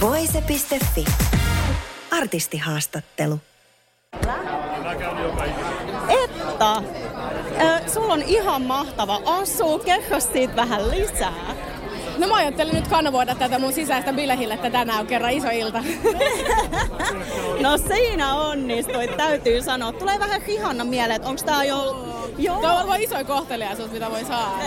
Voise.fi. Artistihaastattelu. Etta, äh, sulla on ihan mahtava asu. Kerro siitä vähän lisää. No mä ajattelin nyt kanavoida tätä mun sisäistä bilehillettä tänään on kerran iso ilta. no siinä onnistuit, täytyy sanoa. Tulee vähän Rihanna mieleen, että onko tää jo... Joo. Tämä on varmaan isoin kohteliaisuus, mitä voi saada.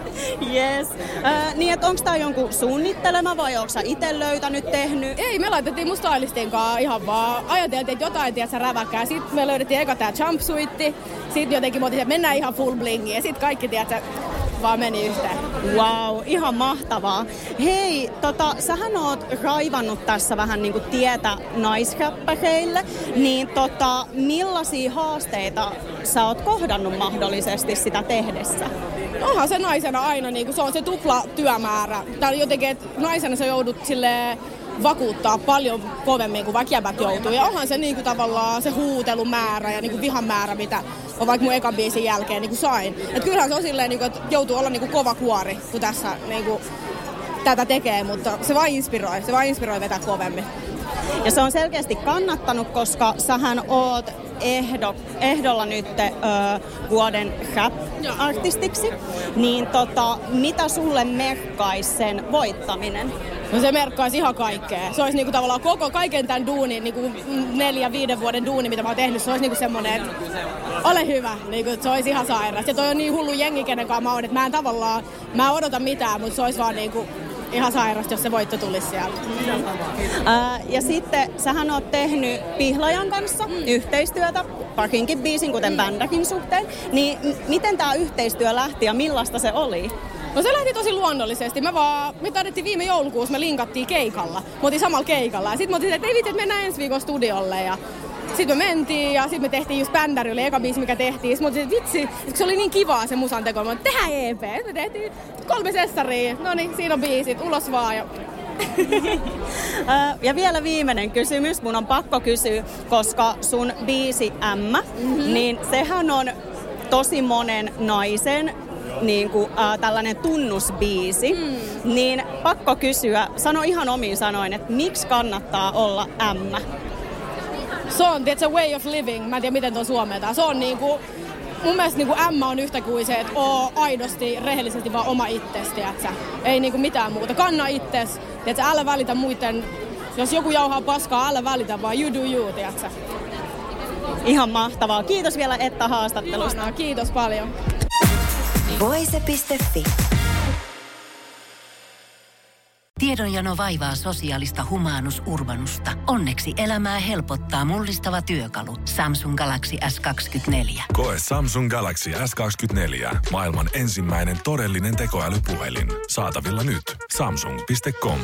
yes. Äh, niin, että onko tämä jonkun suunnittelema vai onko sä itse löytänyt, tehnyt? Ei, me laitettiin stylistin kanssa ihan vaan. Ajateltiin, että jotain tiedät räväkkää. Sitten me löydettiin eka tää jumpsuitti. Sitten jotenkin me että mennään ihan full blingi. Ja sitten kaikki tiedät, vaan meni yhteen. Wow, ihan mahtavaa. Hei, tota, sähän oot raivannut tässä vähän niinku tietä naisräppäreille, niin tota, millaisia haasteita sä oot kohdannut mahdollisesti sitä tehdessä? Onhan se naisena aina, niin se on se tupla työmäärä. Tää jotenkin, että naisena sä joudut silleen vakuuttaa paljon kovemmin kuin vaikka joutuu. Ja onhan se niinku tavallaan se huutelumäärä ja niinku vihan määrä, mitä on vaikka mun ekan biisin jälkeen niinku sain. Et kyllähän se on silleen, niinku, että joutuu olla niinku kova kuori, kun tässä niinku, tätä tekee, mutta se vain inspiroi, se vain inspiroi vetää kovemmin. Ja se on selkeästi kannattanut, koska sähän oot ehdo, ehdolla nyt ö, vuoden rap-artistiksi. Niin tota, mitä sulle merkkaisi sen voittaminen? No se merkkaisi ihan kaikkea. Se olisi niinku tavallaan koko kaiken tämän duunin, niinku neljä, viiden vuoden duuni, mitä mä oon tehnyt, se olisi niinku semmoinen, että ole hyvä. Niinku, se olisi ihan sairas. Ja toi on niin hullu jengi, kenen kanssa mä oon, että mä en tavallaan, mä en odota mitään, mutta se olisi vaan niinku ihan sairasta, jos se voitto tulisi sieltä. Mm. Ää, ja sitten sähän oot tehnyt Pihlajan kanssa mm. yhteistyötä parkinkin biisin, kuten mm. bändäkin suhteen. Niin m- miten tämä yhteistyö lähti ja millaista se oli? No se lähti tosi luonnollisesti. Me vaan, me taidettiin viime joulukuussa, me linkattiin keikalla. Me oltiin samalla keikalla. Ja sitten me oltiin, että ei vitsi, että mennään ensi viikon studiolle. Ja sitten me mentiin ja sitten me tehtiin just Bändäri, oli eka biisi, mikä tehtiin. Sitten oltiin, että vitsi, se oli niin kivaa se musan teko. Mä tehdään EP. Me tehtiin kolme sessaria. No niin, siinä on biisit, ulos vaan. Ja ja vielä viimeinen kysymys, mun on pakko kysyä, koska sun biisi M, mm-hmm. niin sehän on tosi monen naisen niin kuin, äh, tällainen tunnusbiisi, mm. niin pakko kysyä, sano ihan omiin sanoin, että miksi kannattaa olla M? Se on, tiedätkö, way of living, mä en tiedä miten tuon suometaan. Se on niinku, mun mielestä niinku M on yhtä kuin se, että oo aidosti, rehellisesti vaan oma itsesi, tiedätkö? Ei niinku mitään muuta. Kanna itses, tiedätkö, älä välitä muiden, jos joku jauhaa paskaa, älä välitä vaan you do you, tiedätkö? Ihan mahtavaa. Kiitos vielä Etta haastattelusta. Ihanaa, kiitos paljon. Voise.fi. Tiedonjano vaivaa sosiaalista humanus urbanusta. Onneksi elämää helpottaa mullistava työkalu. Samsung Galaxy S24. Koe Samsung Galaxy S24. Maailman ensimmäinen todellinen tekoälypuhelin. Saatavilla nyt. Samsung.com.